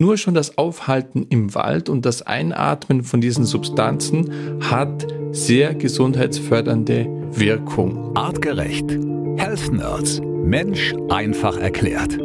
Nur schon das Aufhalten im Wald und das Einatmen von diesen Substanzen hat sehr gesundheitsfördernde Wirkung. Artgerecht. Health Nerds. Mensch einfach erklärt.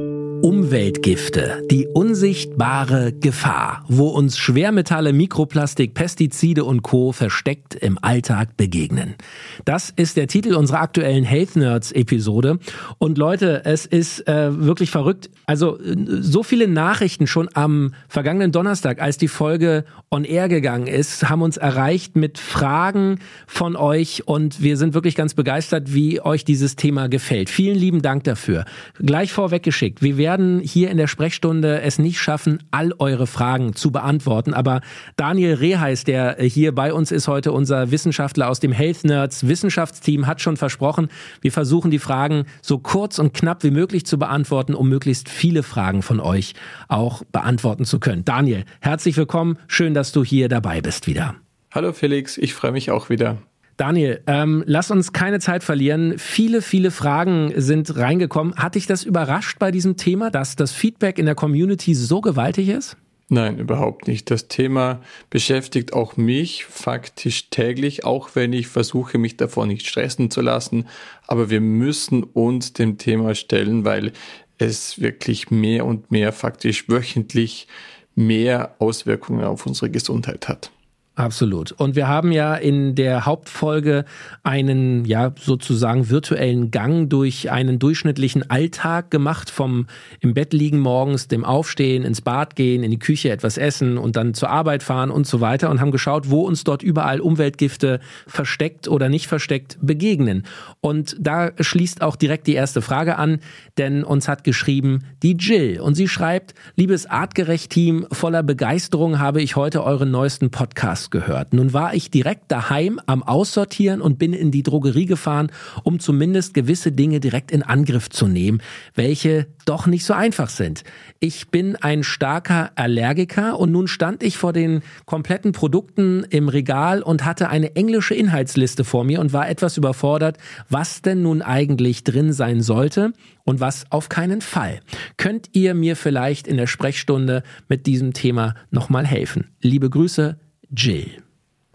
Umweltgifte, die unsichtbare Gefahr, wo uns Schwermetalle, Mikroplastik, Pestizide und Co. versteckt im Alltag begegnen. Das ist der Titel unserer aktuellen Health Nerds Episode. Und Leute, es ist äh, wirklich verrückt. Also so viele Nachrichten schon am vergangenen Donnerstag, als die Folge on air gegangen ist, haben uns erreicht mit Fragen von euch und wir sind wirklich ganz begeistert, wie euch dieses Thema gefällt. Vielen lieben Dank dafür. Gleich vorweggeschickt. Wir werden werden hier in der Sprechstunde es nicht schaffen, all eure Fragen zu beantworten. Aber Daniel Reheis, der hier bei uns ist heute, unser Wissenschaftler aus dem Health Nerds Wissenschaftsteam, hat schon versprochen, wir versuchen die Fragen so kurz und knapp wie möglich zu beantworten, um möglichst viele Fragen von euch auch beantworten zu können. Daniel, herzlich willkommen. Schön, dass du hier dabei bist wieder. Hallo Felix, ich freue mich auch wieder. Daniel, ähm, lass uns keine Zeit verlieren. Viele, viele Fragen sind reingekommen. Hat dich das überrascht bei diesem Thema, dass das Feedback in der Community so gewaltig ist? Nein, überhaupt nicht. Das Thema beschäftigt auch mich faktisch täglich, auch wenn ich versuche, mich davor nicht stressen zu lassen. Aber wir müssen uns dem Thema stellen, weil es wirklich mehr und mehr faktisch wöchentlich mehr Auswirkungen auf unsere Gesundheit hat. Absolut. Und wir haben ja in der Hauptfolge einen, ja, sozusagen virtuellen Gang durch einen durchschnittlichen Alltag gemacht, vom im Bett liegen morgens, dem Aufstehen, ins Bad gehen, in die Küche etwas essen und dann zur Arbeit fahren und so weiter und haben geschaut, wo uns dort überall Umweltgifte versteckt oder nicht versteckt begegnen. Und da schließt auch direkt die erste Frage an, denn uns hat geschrieben die Jill und sie schreibt, liebes Artgerecht-Team, voller Begeisterung habe ich heute euren neuesten Podcast gehört. Nun war ich direkt daheim am Aussortieren und bin in die Drogerie gefahren, um zumindest gewisse Dinge direkt in Angriff zu nehmen, welche doch nicht so einfach sind. Ich bin ein starker Allergiker und nun stand ich vor den kompletten Produkten im Regal und hatte eine englische Inhaltsliste vor mir und war etwas überfordert, was denn nun eigentlich drin sein sollte und was auf keinen Fall. Könnt ihr mir vielleicht in der Sprechstunde mit diesem Thema nochmal helfen? Liebe Grüße, Jill.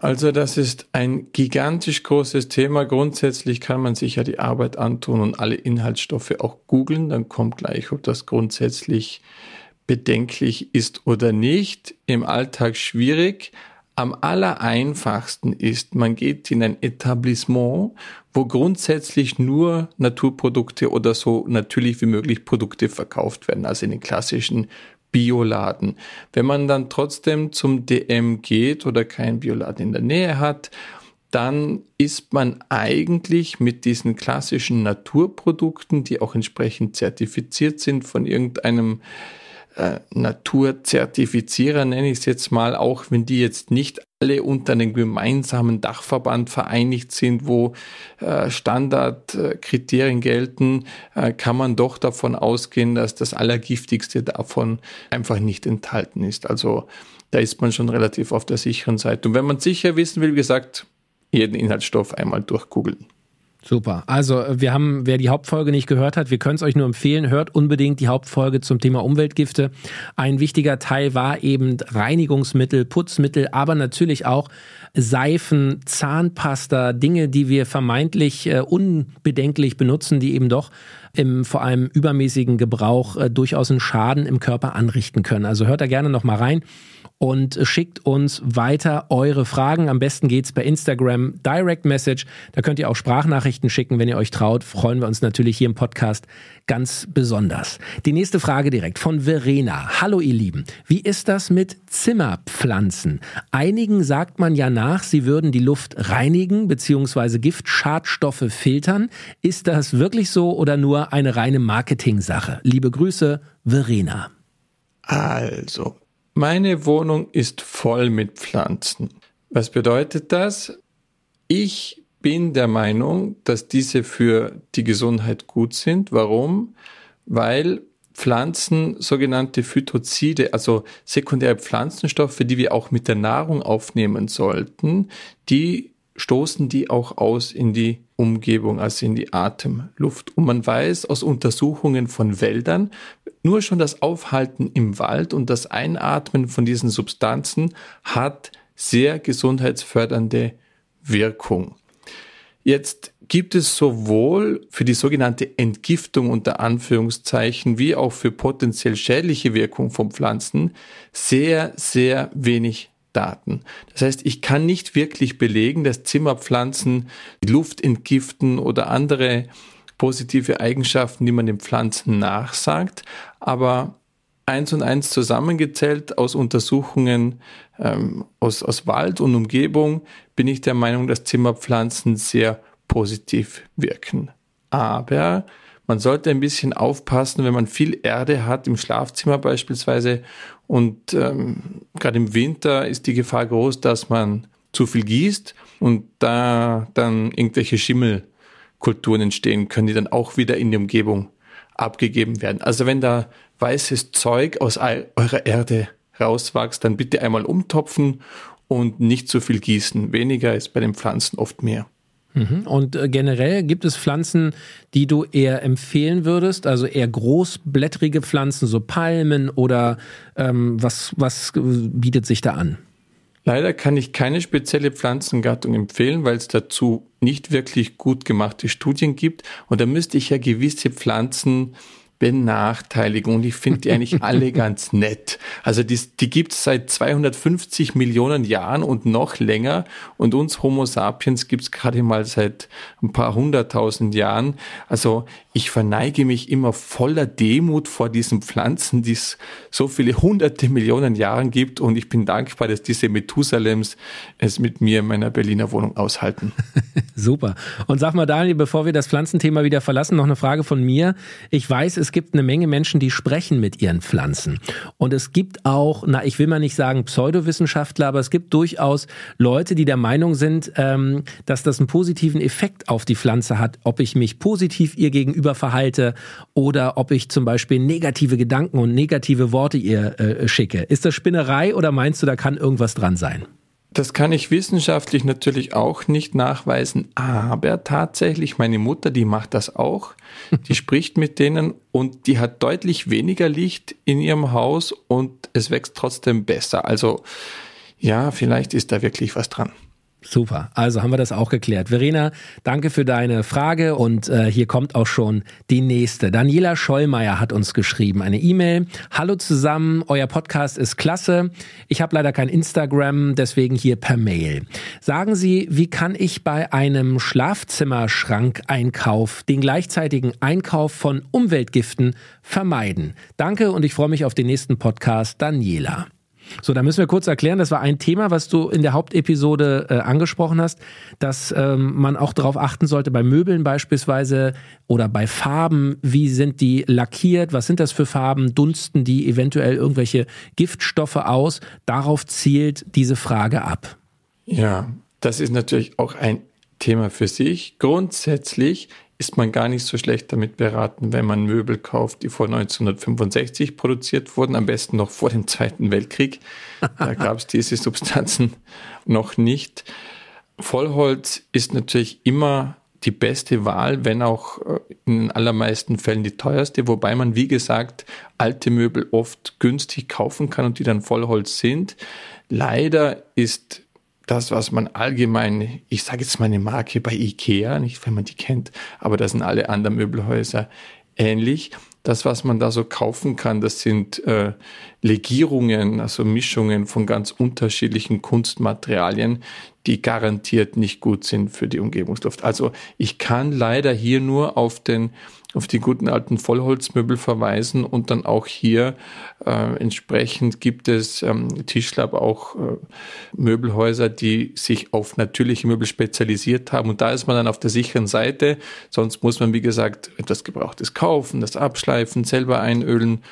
Also das ist ein gigantisch großes Thema. Grundsätzlich kann man sich ja die Arbeit antun und alle Inhaltsstoffe auch googeln. Dann kommt gleich, ob das grundsätzlich bedenklich ist oder nicht. Im Alltag schwierig. Am allereinfachsten ist, man geht in ein Etablissement, wo grundsätzlich nur Naturprodukte oder so natürlich wie möglich Produkte verkauft werden, also in den klassischen Bioladen. Wenn man dann trotzdem zum DM geht oder kein Bioladen in der Nähe hat, dann ist man eigentlich mit diesen klassischen Naturprodukten, die auch entsprechend zertifiziert sind von irgendeinem äh, Naturzertifizierer, nenne ich es jetzt mal, auch wenn die jetzt nicht alle unter einem gemeinsamen Dachverband vereinigt sind, wo äh, Standardkriterien gelten, äh, kann man doch davon ausgehen, dass das Allergiftigste davon einfach nicht enthalten ist. Also da ist man schon relativ auf der sicheren Seite. Und wenn man sicher wissen will, wie gesagt, jeden Inhaltsstoff einmal durchgoogeln. Super. Also wir haben, wer die Hauptfolge nicht gehört hat, wir können es euch nur empfehlen, hört unbedingt die Hauptfolge zum Thema Umweltgifte. Ein wichtiger Teil war eben Reinigungsmittel, Putzmittel, aber natürlich auch Seifen, Zahnpasta, Dinge, die wir vermeintlich äh, unbedenklich benutzen, die eben doch im vor allem übermäßigen Gebrauch äh, durchaus einen Schaden im Körper anrichten können. Also hört da gerne noch mal rein und schickt uns weiter eure Fragen. Am besten geht's per Instagram Direct Message. Da könnt ihr auch Sprachnachrichten schicken, wenn ihr euch traut. Freuen wir uns natürlich hier im Podcast ganz besonders. Die nächste Frage direkt von Verena. Hallo ihr Lieben. Wie ist das mit Zimmerpflanzen? Einigen sagt man ja nach, sie würden die Luft reinigen bzw. Giftschadstoffe filtern. Ist das wirklich so oder nur eine reine Marketing-Sache? Liebe Grüße, Verena. Also, meine Wohnung ist voll mit Pflanzen. Was bedeutet das? Ich bin der Meinung, dass diese für die Gesundheit gut sind. Warum? Weil Pflanzen sogenannte Phytozide, also sekundäre Pflanzenstoffe, die wir auch mit der Nahrung aufnehmen sollten, die stoßen die auch aus in die Umgebung, also in die Atemluft. Und man weiß aus Untersuchungen von Wäldern, nur schon das Aufhalten im Wald und das Einatmen von diesen Substanzen hat sehr gesundheitsfördernde Wirkung. Jetzt gibt es sowohl für die sogenannte Entgiftung unter Anführungszeichen wie auch für potenziell schädliche Wirkung von Pflanzen sehr, sehr wenig Daten. Das heißt, ich kann nicht wirklich belegen, dass Zimmerpflanzen die Luft entgiften oder andere positive Eigenschaften, die man den Pflanzen nachsagt. Aber eins und eins zusammengezählt aus Untersuchungen ähm, aus, aus Wald und Umgebung bin ich der Meinung, dass Zimmerpflanzen sehr positiv wirken. Aber man sollte ein bisschen aufpassen, wenn man viel Erde hat, im Schlafzimmer beispielsweise. Und ähm, gerade im Winter ist die Gefahr groß, dass man zu viel gießt und da dann irgendwelche Schimmelkulturen entstehen können, die dann auch wieder in die Umgebung abgegeben werden. Also wenn da weißes Zeug aus eurer Erde rauswächst, dann bitte einmal umtopfen und nicht zu viel gießen. Weniger ist bei den Pflanzen oft mehr. Mhm. Und äh, generell gibt es Pflanzen, die du eher empfehlen würdest, also eher großblättrige Pflanzen, so Palmen oder ähm, was, was bietet sich da an? Leider kann ich keine spezielle Pflanzengattung empfehlen, weil es dazu nicht wirklich gut gemachte Studien gibt. Und da müsste ich ja gewisse Pflanzen benachteiligen und ich finde die eigentlich alle ganz nett. Also die, die gibt es seit 250 Millionen Jahren und noch länger und uns Homo sapiens gibt es gerade mal seit ein paar hunderttausend Jahren. Also ich verneige mich immer voller Demut vor diesen Pflanzen, die es so viele hunderte Millionen Jahren gibt und ich bin dankbar, dass diese Methusalems es mit mir in meiner Berliner Wohnung aushalten. Super. Und sag mal, Daniel, bevor wir das Pflanzenthema wieder verlassen, noch eine Frage von mir. Ich weiß, es gibt eine Menge Menschen, die sprechen mit ihren Pflanzen. Und es gibt auch, na, ich will mal nicht sagen Pseudowissenschaftler, aber es gibt durchaus Leute, die der Meinung sind, ähm, dass das einen positiven Effekt auf die Pflanze hat, ob ich mich positiv ihr gegenüber verhalte oder ob ich zum Beispiel negative Gedanken und negative Worte ihr äh, schicke. Ist das Spinnerei oder meinst du, da kann irgendwas dran sein? Das kann ich wissenschaftlich natürlich auch nicht nachweisen, aber tatsächlich meine Mutter, die macht das auch. Die spricht mit denen und die hat deutlich weniger Licht in ihrem Haus und es wächst trotzdem besser. Also ja, vielleicht ist da wirklich was dran. Super, also haben wir das auch geklärt. Verena, danke für deine Frage und äh, hier kommt auch schon die nächste. Daniela Schollmeier hat uns geschrieben, eine E-Mail. Hallo zusammen, euer Podcast ist klasse. Ich habe leider kein Instagram, deswegen hier per Mail. Sagen Sie, wie kann ich bei einem Schlafzimmerschrankeinkauf den gleichzeitigen Einkauf von Umweltgiften vermeiden? Danke und ich freue mich auf den nächsten Podcast, Daniela. So, da müssen wir kurz erklären, das war ein Thema, was du in der Hauptepisode äh, angesprochen hast, dass ähm, man auch darauf achten sollte, bei Möbeln beispielsweise oder bei Farben, wie sind die lackiert, was sind das für Farben, dunsten die eventuell irgendwelche Giftstoffe aus, darauf zielt diese Frage ab. Ja, das ist natürlich auch ein Thema für sich. Grundsätzlich ist man gar nicht so schlecht damit beraten, wenn man Möbel kauft, die vor 1965 produziert wurden, am besten noch vor dem Zweiten Weltkrieg. Da gab es diese Substanzen noch nicht. Vollholz ist natürlich immer die beste Wahl, wenn auch äh, in den allermeisten Fällen die teuerste, wobei man, wie gesagt, alte Möbel oft günstig kaufen kann und die dann Vollholz sind. Leider ist das, was man allgemein, ich sage jetzt mal eine Marke bei Ikea, nicht wenn man die kennt, aber das sind alle anderen Möbelhäuser ähnlich. Das, was man da so kaufen kann, das sind äh, Legierungen, also Mischungen von ganz unterschiedlichen Kunstmaterialien, die garantiert nicht gut sind für die Umgebungsluft. Also ich kann leider hier nur auf den auf die guten alten Vollholzmöbel verweisen und dann auch hier äh, entsprechend gibt es ähm, Tischler, aber auch äh, Möbelhäuser, die sich auf natürliche Möbel spezialisiert haben und da ist man dann auf der sicheren Seite. Sonst muss man, wie gesagt, etwas Gebrauchtes kaufen, das abschleifen, selber einölen.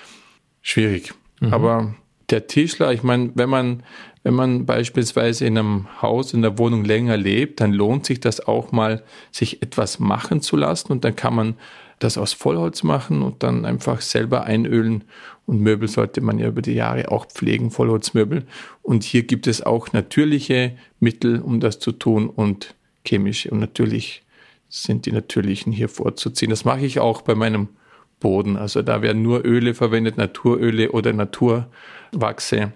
Schwierig. Mhm. Aber der Tischler, ich meine, wenn man, wenn man beispielsweise in einem Haus, in der Wohnung länger lebt, dann lohnt sich das auch mal, sich etwas machen zu lassen und dann kann man das aus Vollholz machen und dann einfach selber einölen. Und Möbel sollte man ja über die Jahre auch pflegen, Vollholzmöbel. Und hier gibt es auch natürliche Mittel, um das zu tun und chemische. Und natürlich sind die natürlichen hier vorzuziehen. Das mache ich auch bei meinem Boden. Also da werden nur Öle verwendet, Naturöle oder Naturwachse.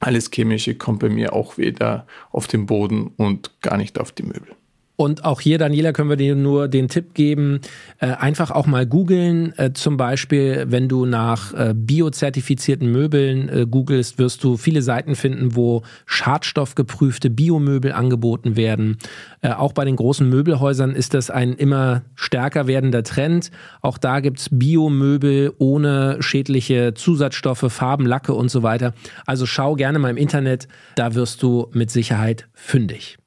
Alles Chemische kommt bei mir auch wieder auf den Boden und gar nicht auf die Möbel. Und auch hier, Daniela, können wir dir nur den Tipp geben, äh, einfach auch mal googeln. Äh, zum Beispiel, wenn du nach äh, biozertifizierten Möbeln googelst, wirst du viele Seiten finden, wo schadstoffgeprüfte Biomöbel angeboten werden. Auch bei den großen Möbelhäusern ist das ein immer stärker werdender Trend. Auch da gibt's Biomöbel ohne schädliche Zusatzstoffe, Farben, Lacke und so weiter. Also schau gerne mal im Internet, da wirst du mit Sicherheit fündig.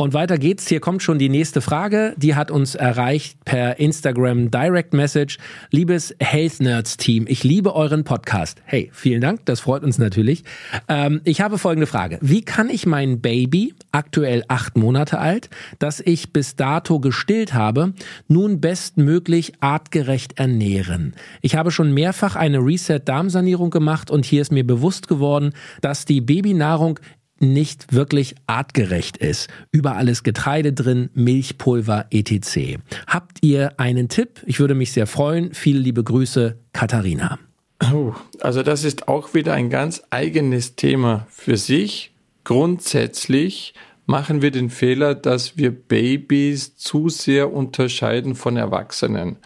Und weiter geht's. Hier kommt schon die nächste Frage. Die hat uns erreicht per Instagram Direct Message. Liebes Health Nerds Team, ich liebe euren Podcast. Hey, vielen Dank. Das freut uns natürlich. Ähm, ich habe folgende Frage. Wie kann ich mein Baby, aktuell acht Monate alt, das ich bis dato gestillt habe, nun bestmöglich artgerecht ernähren? Ich habe schon mehrfach eine Reset-Darmsanierung gemacht und hier ist mir bewusst geworden, dass die Babynahrung nicht wirklich artgerecht ist. Überall ist Getreide drin, Milchpulver etc. Habt ihr einen Tipp? Ich würde mich sehr freuen. Viele liebe Grüße, Katharina. Oh, also das ist auch wieder ein ganz eigenes Thema für sich. Grundsätzlich machen wir den Fehler, dass wir Babys zu sehr unterscheiden von Erwachsenen.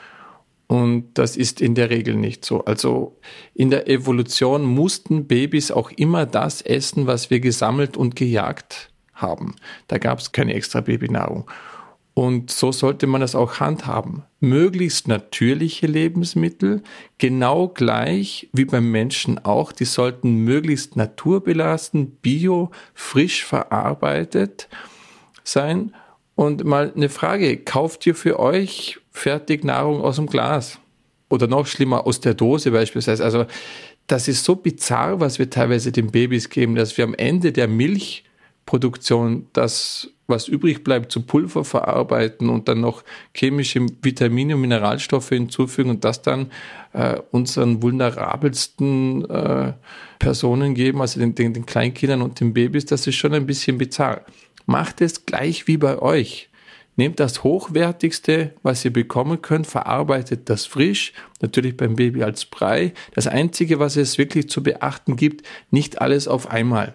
Und das ist in der Regel nicht so. Also in der Evolution mussten Babys auch immer das essen, was wir gesammelt und gejagt haben. Da gab es keine extra Babynahrung. Und so sollte man das auch handhaben. Möglichst natürliche Lebensmittel, genau gleich wie beim Menschen auch, die sollten möglichst naturbelassen, bio, frisch verarbeitet sein. Und mal eine Frage, kauft ihr für euch Fertignahrung aus dem Glas. Oder noch schlimmer, aus der Dose beispielsweise. Also das ist so bizarr, was wir teilweise den Babys geben, dass wir am Ende der Milchproduktion das, was übrig bleibt, zu Pulver verarbeiten und dann noch chemische Vitamine und Mineralstoffe hinzufügen und das dann äh, unseren vulnerabelsten äh, Personen geben, also den, den, den Kleinkindern und den Babys. Das ist schon ein bisschen bizarr. Macht es gleich wie bei euch. Nehmt das Hochwertigste, was ihr bekommen könnt, verarbeitet das frisch, natürlich beim Baby als Brei. Das Einzige, was es wirklich zu beachten gibt, nicht alles auf einmal.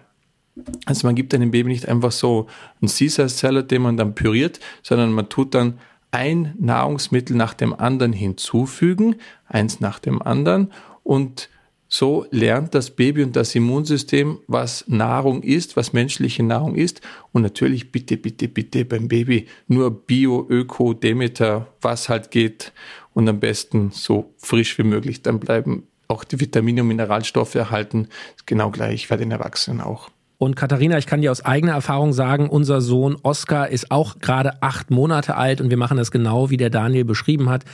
Also man gibt einem Baby nicht einfach so einen Caesar Salad, den man dann püriert, sondern man tut dann ein Nahrungsmittel nach dem anderen hinzufügen, eins nach dem anderen und so lernt das Baby und das Immunsystem, was Nahrung ist, was menschliche Nahrung ist. Und natürlich bitte, bitte, bitte beim Baby nur Bio, Öko, Demeter, was halt geht. Und am besten so frisch wie möglich dann bleiben. Auch die Vitamine und Mineralstoffe erhalten. Genau gleich bei den Erwachsenen auch. Und Katharina, ich kann dir aus eigener Erfahrung sagen, unser Sohn Oskar ist auch gerade acht Monate alt und wir machen das genau, wie der Daniel beschrieben hat.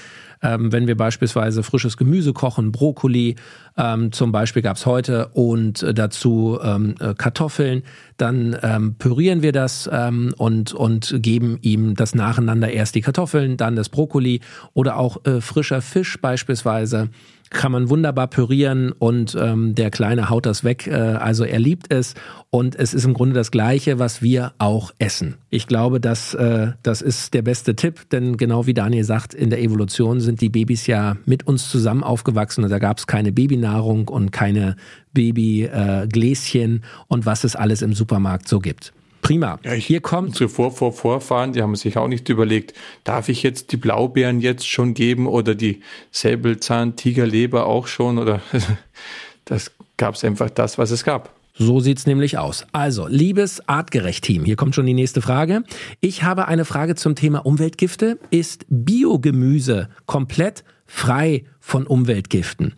Ähm, wenn wir beispielsweise frisches Gemüse kochen, Brokkoli ähm, zum Beispiel gab's heute und dazu ähm, äh, Kartoffeln, dann ähm, pürieren wir das ähm, und, und geben ihm das nacheinander erst die Kartoffeln, dann das Brokkoli oder auch äh, frischer Fisch beispielsweise kann man wunderbar pürieren und ähm, der Kleine haut das weg. Äh, also er liebt es und es ist im Grunde das Gleiche, was wir auch essen. Ich glaube, dass äh, das ist der beste Tipp, denn genau wie Daniel sagt, in der Evolution sind die Babys ja mit uns zusammen aufgewachsen und da gab es keine Babynahrung und keine Babygläschen äh, und was es alles im Supermarkt so gibt. Prima. Ja, Hier kommt. Unsere Vor Vor Vorfahren, die haben sich auch nicht überlegt, darf ich jetzt die Blaubeeren jetzt schon geben oder die Säbelzahn-Tigerleber auch schon oder das gab es einfach das, was es gab. So sieht's nämlich aus. Also, liebes Artgerecht-Team, hier kommt schon die nächste Frage. Ich habe eine Frage zum Thema Umweltgifte. Ist Biogemüse komplett frei von Umweltgiften?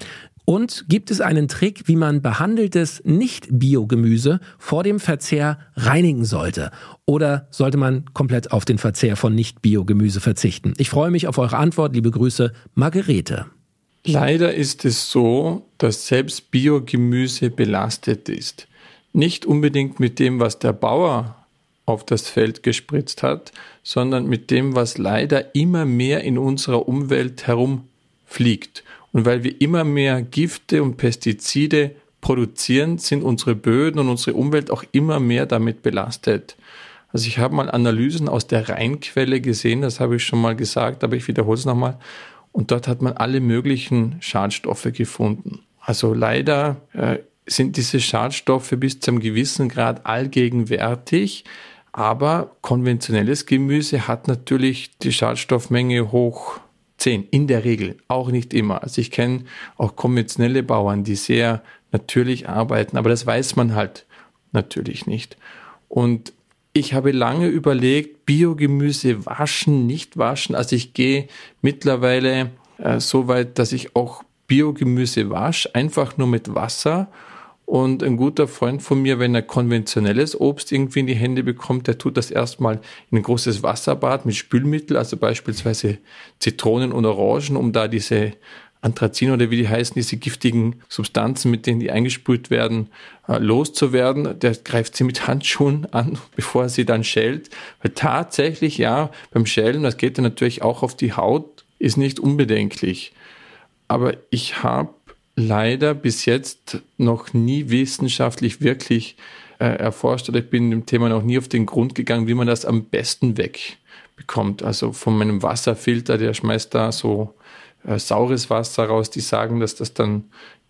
Und gibt es einen Trick, wie man behandeltes Nicht-Biogemüse vor dem Verzehr reinigen sollte? Oder sollte man komplett auf den Verzehr von Nicht-Biogemüse verzichten? Ich freue mich auf eure Antwort. Liebe Grüße, Margarete. Leider ist es so, dass selbst Biogemüse belastet ist. Nicht unbedingt mit dem, was der Bauer auf das Feld gespritzt hat, sondern mit dem, was leider immer mehr in unserer Umwelt herumfliegt. Und weil wir immer mehr Gifte und Pestizide produzieren, sind unsere Böden und unsere Umwelt auch immer mehr damit belastet. Also ich habe mal Analysen aus der Rheinquelle gesehen, das habe ich schon mal gesagt, aber ich wiederhole es nochmal. Und dort hat man alle möglichen Schadstoffe gefunden. Also leider äh, sind diese Schadstoffe bis zu einem gewissen Grad allgegenwärtig. Aber konventionelles Gemüse hat natürlich die Schadstoffmenge hoch 10, in der Regel, auch nicht immer. Also ich kenne auch konventionelle Bauern, die sehr natürlich arbeiten, aber das weiß man halt natürlich nicht. Und ich habe lange überlegt, Biogemüse waschen, nicht waschen. Also ich gehe mittlerweile äh, so weit, dass ich auch Biogemüse wasche, einfach nur mit Wasser. Und ein guter Freund von mir, wenn er konventionelles Obst irgendwie in die Hände bekommt, der tut das erstmal in ein großes Wasserbad mit Spülmittel, also beispielsweise Zitronen und Orangen, um da diese Anthrazin oder wie die heißen, diese giftigen Substanzen, mit denen die eingesprüht werden, äh, loszuwerden. Der greift sie mit Handschuhen an, bevor er sie dann schält. Weil tatsächlich, ja, beim Schälen, das geht dann natürlich auch auf die Haut, ist nicht unbedenklich. Aber ich habe leider bis jetzt noch nie wissenschaftlich wirklich äh, erforscht oder ich bin dem Thema noch nie auf den Grund gegangen, wie man das am besten wegbekommt. Also von meinem Wasserfilter, der schmeißt da so äh, saures Wasser raus. Die sagen, dass das dann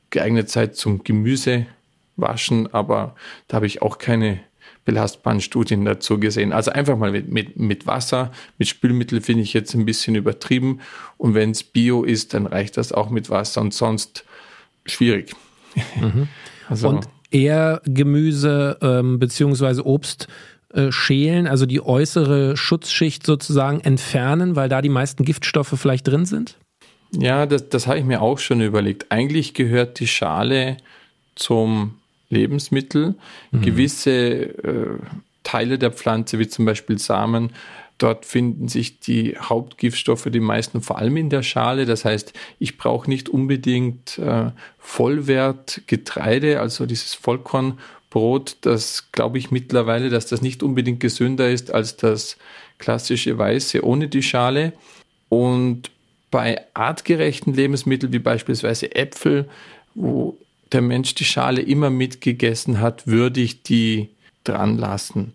geeignet sei zum Gemüse waschen, aber da habe ich auch keine belastbaren Studien dazu gesehen. Also einfach mal mit, mit, mit Wasser, mit Spülmittel finde ich jetzt ein bisschen übertrieben. Und wenn es Bio ist, dann reicht das auch mit Wasser und sonst schwierig. Mhm. Also, und eher Gemüse ähm, beziehungsweise Obst äh, schälen, also die äußere Schutzschicht sozusagen entfernen, weil da die meisten Giftstoffe vielleicht drin sind? Ja, das, das habe ich mir auch schon überlegt. Eigentlich gehört die Schale zum Lebensmittel. Mhm. Gewisse äh, Teile der Pflanze, wie zum Beispiel Samen, dort finden sich die Hauptgiftstoffe, die meisten vor allem in der Schale. Das heißt, ich brauche nicht unbedingt äh, Vollwertgetreide, also dieses Vollkornbrot. Das glaube ich mittlerweile, dass das nicht unbedingt gesünder ist als das klassische Weiße ohne die Schale. Und bei artgerechten Lebensmitteln wie beispielsweise Äpfel, wo der Mensch die Schale immer mitgegessen hat, würde ich die dran lassen.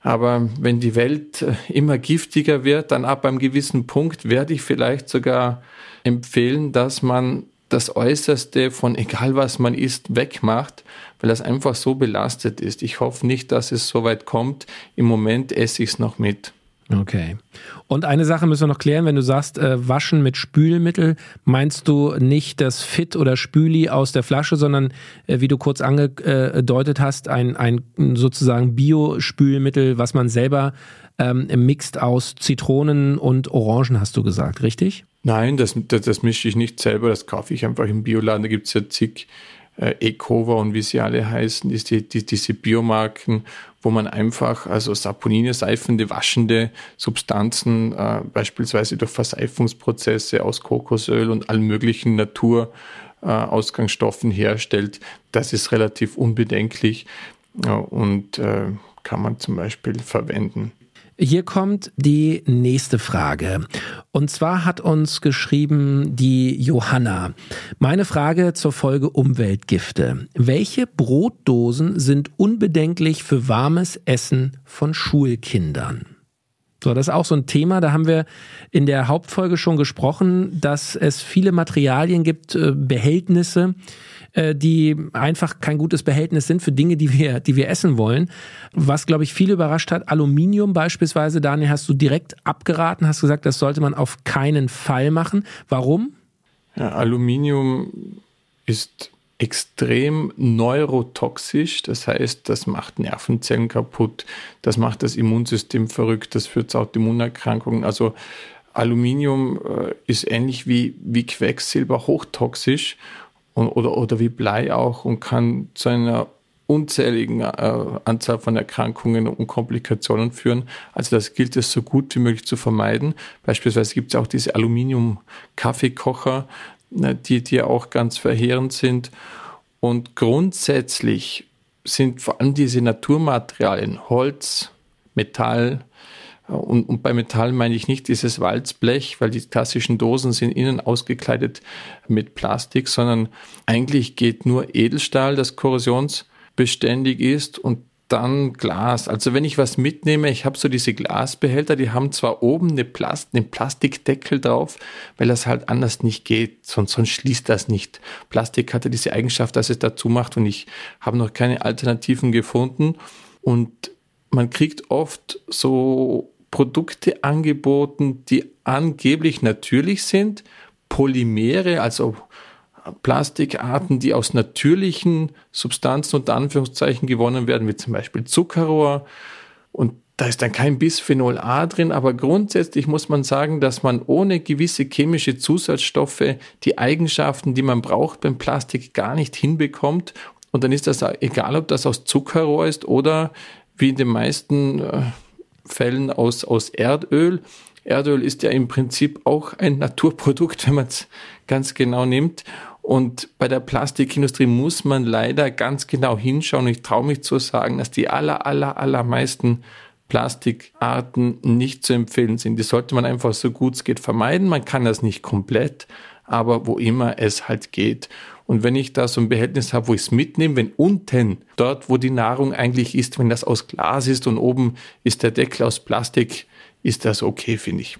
Aber wenn die Welt äh, immer giftiger wird, dann ab einem gewissen Punkt werde ich vielleicht sogar empfehlen, dass man das Äußerste von egal was man isst wegmacht, weil das einfach so belastet ist. Ich hoffe nicht, dass es so weit kommt. Im Moment esse ich es noch mit. Okay. Und eine Sache müssen wir noch klären, wenn du sagst, äh, waschen mit Spülmittel, meinst du nicht das Fit oder Spüli aus der Flasche, sondern äh, wie du kurz angedeutet hast, ein, ein sozusagen Bio-Spülmittel, was man selber ähm, mixt aus Zitronen und Orangen, hast du gesagt, richtig? Nein, das, das, das mische ich nicht selber, das kaufe ich einfach im Bioladen. Da gibt es ja zig äh, Ecova und wie sie alle heißen, die, die, diese Biomarken, wo man einfach also Saponine, seifende, waschende Substanzen, äh, beispielsweise durch Verseifungsprozesse aus Kokosöl und allen möglichen Naturausgangsstoffen äh, herstellt. Das ist relativ unbedenklich äh, und äh, kann man zum Beispiel verwenden. Hier kommt die nächste Frage. Und zwar hat uns geschrieben die Johanna. Meine Frage zur Folge Umweltgifte. Welche Brotdosen sind unbedenklich für warmes Essen von Schulkindern? So, das ist auch so ein Thema. Da haben wir in der Hauptfolge schon gesprochen, dass es viele Materialien gibt, äh, Behältnisse, äh, die einfach kein gutes Behältnis sind für Dinge, die wir, die wir essen wollen. Was, glaube ich, viele überrascht hat, Aluminium beispielsweise, Daniel, hast du direkt abgeraten, hast gesagt, das sollte man auf keinen Fall machen. Warum? Ja, Aluminium ist extrem neurotoxisch. Das heißt, das macht Nervenzellen kaputt, das macht das Immunsystem verrückt, das führt zu Autoimmunerkrankungen. Also Aluminium äh, ist ähnlich wie, wie Quecksilber hochtoxisch und, oder, oder wie Blei auch und kann zu einer unzähligen äh, Anzahl von Erkrankungen und Komplikationen führen. Also das gilt es so gut wie möglich zu vermeiden. Beispielsweise gibt es auch diese Aluminium-Kaffeekocher, die, die auch ganz verheerend sind. Und grundsätzlich sind vor allem diese Naturmaterialien, Holz, Metall, und, und bei Metall meine ich nicht dieses Walzblech, weil die klassischen Dosen sind innen ausgekleidet mit Plastik, sondern eigentlich geht nur Edelstahl, das korrosionsbeständig ist und dann Glas. Also wenn ich was mitnehme, ich habe so diese Glasbehälter, die haben zwar oben eine Plast einen Plastikdeckel drauf, weil das halt anders nicht geht, sonst, sonst schließt das nicht. Plastik hatte diese Eigenschaft, dass es dazu macht und ich habe noch keine Alternativen gefunden. Und man kriegt oft so Produkte angeboten, die angeblich natürlich sind, Polymere, also Plastikarten, die aus natürlichen Substanzen unter Anführungszeichen gewonnen werden, wie zum Beispiel Zuckerrohr. Und da ist dann kein Bisphenol A drin, aber grundsätzlich muss man sagen, dass man ohne gewisse chemische Zusatzstoffe die Eigenschaften, die man braucht beim Plastik, gar nicht hinbekommt. Und dann ist das egal, ob das aus Zuckerrohr ist oder wie in den meisten äh, Fällen aus, aus Erdöl. Erdöl ist ja im Prinzip auch ein Naturprodukt, wenn man es ganz genau nimmt. Und bei der Plastikindustrie muss man leider ganz genau hinschauen. Ich traue mich zu sagen, dass die aller, aller, allermeisten Plastikarten nicht zu empfehlen sind. Die sollte man einfach so gut es geht vermeiden. Man kann das nicht komplett, aber wo immer es halt geht. Und wenn ich da so ein Behältnis habe, wo ich es mitnehme, wenn unten, dort, wo die Nahrung eigentlich ist, wenn das aus Glas ist und oben ist der Deckel aus Plastik, ist das okay, finde ich.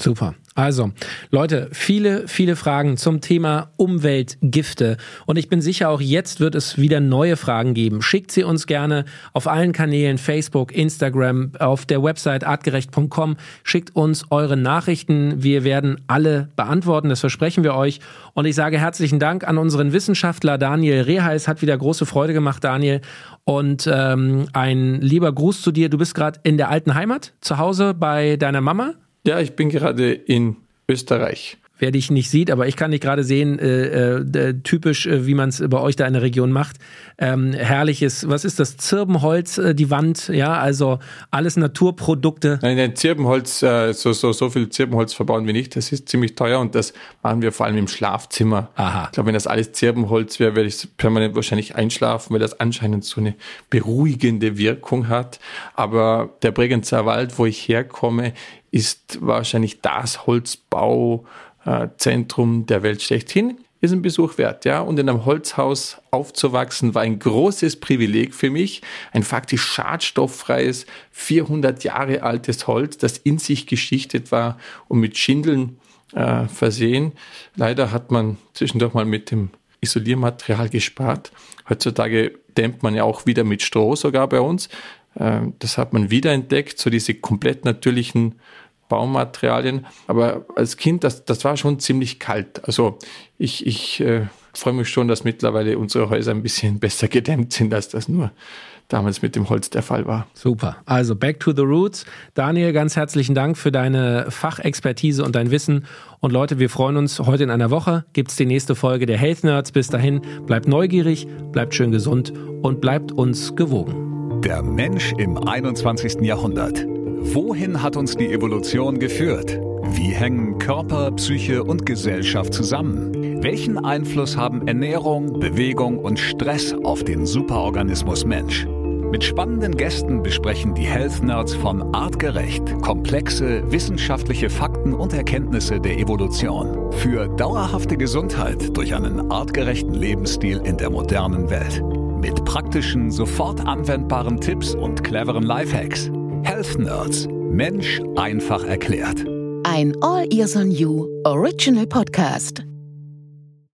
Super. Also, Leute, viele, viele Fragen zum Thema Umweltgifte. Und ich bin sicher, auch jetzt wird es wieder neue Fragen geben. Schickt sie uns gerne auf allen Kanälen, Facebook, Instagram, auf der Website artgerecht.com. Schickt uns eure Nachrichten. Wir werden alle beantworten. Das versprechen wir euch. Und ich sage herzlichen Dank an unseren Wissenschaftler Daniel Reheis. Hat wieder große Freude gemacht, Daniel. Und ähm, ein lieber Gruß zu dir. Du bist gerade in der alten Heimat, zu Hause bei deiner Mama. Ja, ich bin gerade in Österreich wer dich nicht sieht, aber ich kann dich gerade sehen, äh, äh, typisch, äh, wie man es bei euch da in der Region macht. Ähm, herrliches, was ist das? Zirbenholz, äh, die Wand, ja, also alles Naturprodukte. Nein, nein, Zirbenholz, äh, so, so, so viel Zirbenholz verbauen wir nicht. Das ist ziemlich teuer und das machen wir vor allem im Schlafzimmer. Aha. Ich glaube, wenn das alles Zirbenholz wäre, werde ich permanent wahrscheinlich einschlafen, weil das anscheinend so eine beruhigende Wirkung hat. Aber der Bregenzer Wald, wo ich herkomme, ist wahrscheinlich das Holzbau, äh, Zentrum der Welt schlechthin, ist ein Besuch wert, ja. Und in einem Holzhaus aufzuwachsen war ein großes Privileg für mich. Ein faktisch schadstofffreies, 400 Jahre altes Holz, das in sich geschichtet war und mit Schindeln äh, versehen. Leider hat man zwischendurch mal mit dem Isoliermaterial gespart. Heutzutage dämmt man ja auch wieder mit Stroh sogar bei uns. Äh, das hat man wiederentdeckt, so diese komplett natürlichen Baumaterialien. Aber als Kind, das, das war schon ziemlich kalt. Also ich, ich äh, freue mich schon, dass mittlerweile unsere Häuser ein bisschen besser gedämmt sind, als das nur damals mit dem Holz der Fall war. Super. Also back to the roots. Daniel, ganz herzlichen Dank für deine Fachexpertise und dein Wissen. Und Leute, wir freuen uns. Heute in einer Woche gibt es die nächste Folge der Health Nerds. Bis dahin, bleibt neugierig, bleibt schön gesund und bleibt uns gewogen. Der Mensch im 21. Jahrhundert. Wohin hat uns die Evolution geführt? Wie hängen Körper, Psyche und Gesellschaft zusammen? Welchen Einfluss haben Ernährung, Bewegung und Stress auf den Superorganismus Mensch? Mit spannenden Gästen besprechen die Health Nerds von Artgerecht komplexe wissenschaftliche Fakten und Erkenntnisse der Evolution für dauerhafte Gesundheit durch einen artgerechten Lebensstil in der modernen Welt. Mit praktischen, sofort anwendbaren Tipps und cleveren Lifehacks. Health Nerds. Mensch einfach erklärt. Ein All Ears on You Original Podcast.